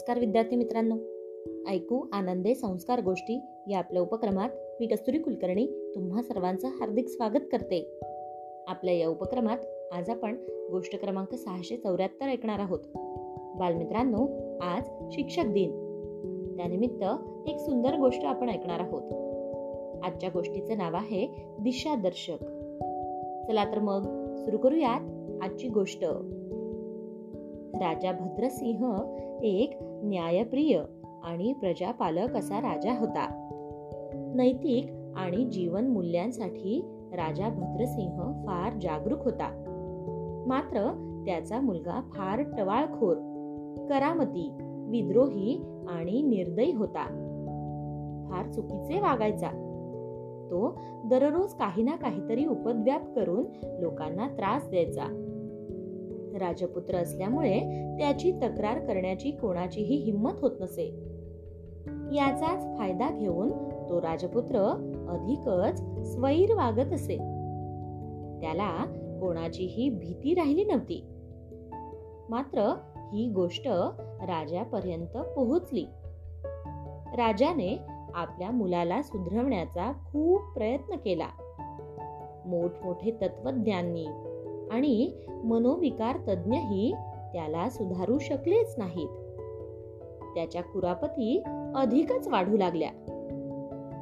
नमस्कार विद्यार्थी मित्रांनो. ऐकू आनंदे संस्कार गोष्टी या आपल्या उपक्रमात मी कस्तुरी कुलकर्णी तुम्हा सर्वांचं हार्दिक स्वागत करते. आपल्या या उपक्रमात आज आपण गोष्ट क्रमांक सहाशे चौऱ्याहत्तर ऐकणार आहोत. बालमित्रांनो आज शिक्षक दिन. त्यानिमित्त एक सुंदर गोष्ट आपण ऐकणार आहोत. आजच्या गोष्टीचं नाव आहे दिशादर्शक. चला तर मग सुरू करूयात आजची गोष्ट. राजा भद्रसिंह एक न्यायप्रिय आणि प्रजापालक असा राजा होता. नैतिक आणि जीवन मूल्यांसाठी राजा भद्रसिंह फार जागरूक होता. मात्र त्याचा मुलगा फार टवाळखोर करामती विद्रोही आणि निर्दयी होता. फार चुकीचे वागायचा. तो दररोज काही ना काहीतरी उपद्व्याप करून लोकांना त्रास द्यायचा. राजपुत्र असल्यामुळे त्याची तक्रार करण्याची कोणाचीही हिंमत होत नसे. याचाच फायदा घेऊन तो राजपुत्र अधिकच स्वैर वागत असे. त्याला कोणाचीही भीती राहिली नव्हती. मात्र ही गोष्ट राजापर्यंत पोहोचली. राजाने आपल्या मुलाला सुधरवण्याचा खूप प्रयत्न केला. मोठमोठे तत्वज्ञांनी आणि मनोविकार तज्ञही त्याला सुधारू शकलेच नाहीत. त्याच्या कुरापती अधिकच वाढू लागल्या.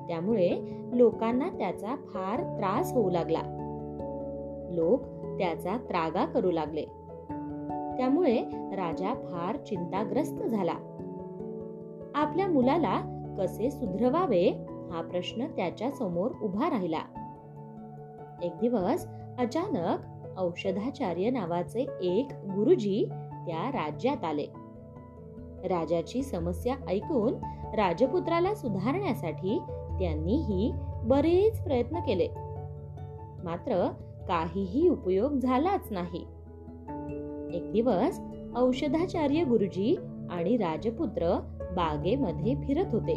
त्यामुळे लोकांना त्याचा फार त्रास होऊ लागला. लोक त्याचा त्रागा करू लागले. त्यामुळे राजा फार चिंताग्रस्त झाला. आपल्या मुलाला कसे सुधरवावे हा प्रश्न त्याच्यासमोर उभा राहिला. एक दिवस अचानक औषधाचार्य नावाचे एक गुरुजी त्या राज्यात आले. राजाची समस्या ऐकून राजपुत्राला सुधारण्यासाठी त्यांनीही बरेच प्रयत्न केले. मात्र काहीही उपयोग झालाच नाही. एक दिवस औषधाचार्य गुरुजी आणि राजपुत्र बागेमध्ये फिरत होते.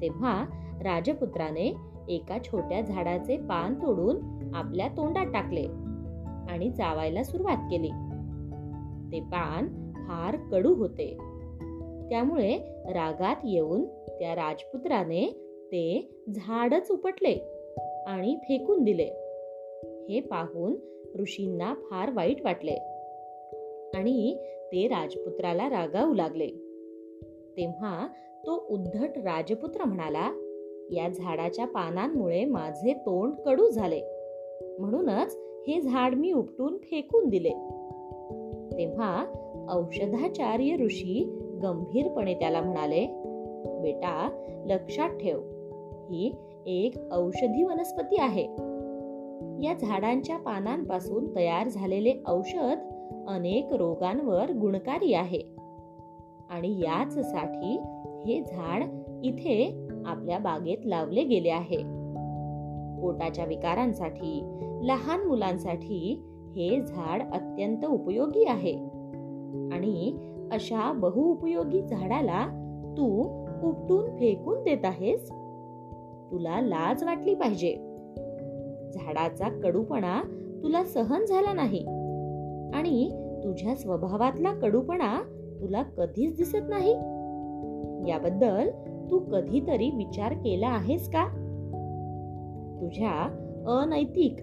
तेव्हा राजपुत्राने एका छोट्या झाडाचे पान तोडून आपल्या तोंडात टाकले. आणि चावायला सुरुवात केली. ते पान फार कडू होते. त्यामुळे रागात येऊन त्या राजपुत्राने ते झाडच उपटले आणि फेकून दिले. हे पाहून ऋषींना फार वाईट वाटले आणि ते राजपुत्राला रागावू लागले. तेव्हा तो उद्धट राजपुत्र म्हणाला या झाडाच्या पानांमुळे माझे तोंड कडू झाले. म्हणूनच हे झाड मी उपटून फेकून दिले. तेव्हा औषधाचार्य ऋषी गंभीरपणे त्याला म्हणाले बेटा लक्षात ठेव. ही एक औषधी वनस्पती आहे. या झाडांच्या पानांपासून तयार झालेले औषध अनेक रोगांवर गुणकारी आहे. आणि याच साठी हे झाड इथे आपल्या बागेत लावले गेले आहे. पोटाच्या विकारांसाठी लहान मुलांसाठी हे झाड अत्यंत उपयोगी आहे. आणि अशा बहुउपयोगी झाडाला तू उपटून फेकून देत आहेस. तुला लाज वाटली पाहिजे. झाडाचा कडूपणा तुला सहन झाला नाही. आणि तुझ्या स्वभावातला कडूपणा तुला कधीच दिसत नाही. याबद्दल तू कधीतरी विचार केला आहेस का? तुझ्या अनैतिक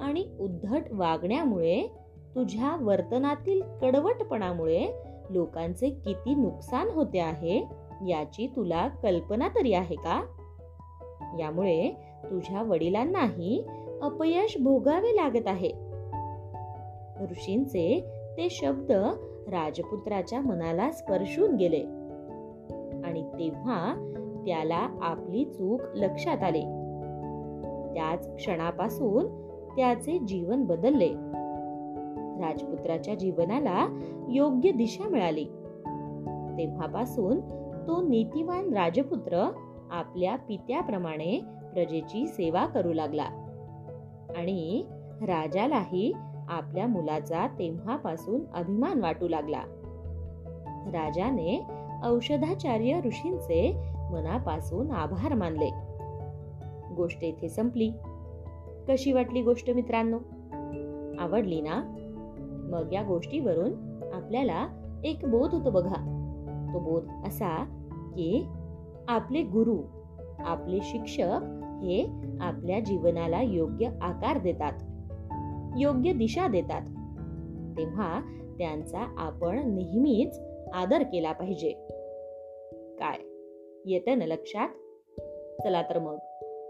आणि उद्धट वागण्यामुळे तुझ्या वर्तनातील कडवटपणामुळे लोकांचे किती नुकसान होते आहे याची तुला कल्पना तरी आहे का? यामुळे तुझ्या वडिलांनाही अपयश भोगावे लागत आहे. ऋषींचे ते शब्द राजपुत्राच्या मनाला स्पर्शून गेले आणि तेव्हा त्याला आपली चूक लक्षात आली. त्याच क्षणापासून त्याचे जीवन बदलले. राजपुत्राच्या जीवनाला योग्य दिशा मिळाली. तेव्हापासून तो नीतिवान राजपुत्र आपल्या पित्याप्रमाणे प्रजेची सेवा करू लागला. आणि राजालाही आपल्या मुलाचा तेव्हापासून अभिमान वाटू लागला. राजाने औषधाचार्य ऋषींचे मनापासून आभार मानले. गोष्ट इथे संपली. कशी वाटली गोष्ट मित्रांनो? आवडली ना? मग या गोष्टीवरून आपल्याला एक बोध होतो बघा. तो बोध असा की आपले गुरु आपले शिक्षक हे आपल्या जीवनाला योग्य आकार देतात योग्य दिशा देतात. तेव्हा त्यांचा आपण नेहमीच आदर केला पाहिजे. काय? येतं ना लक्षात? चला तर मग.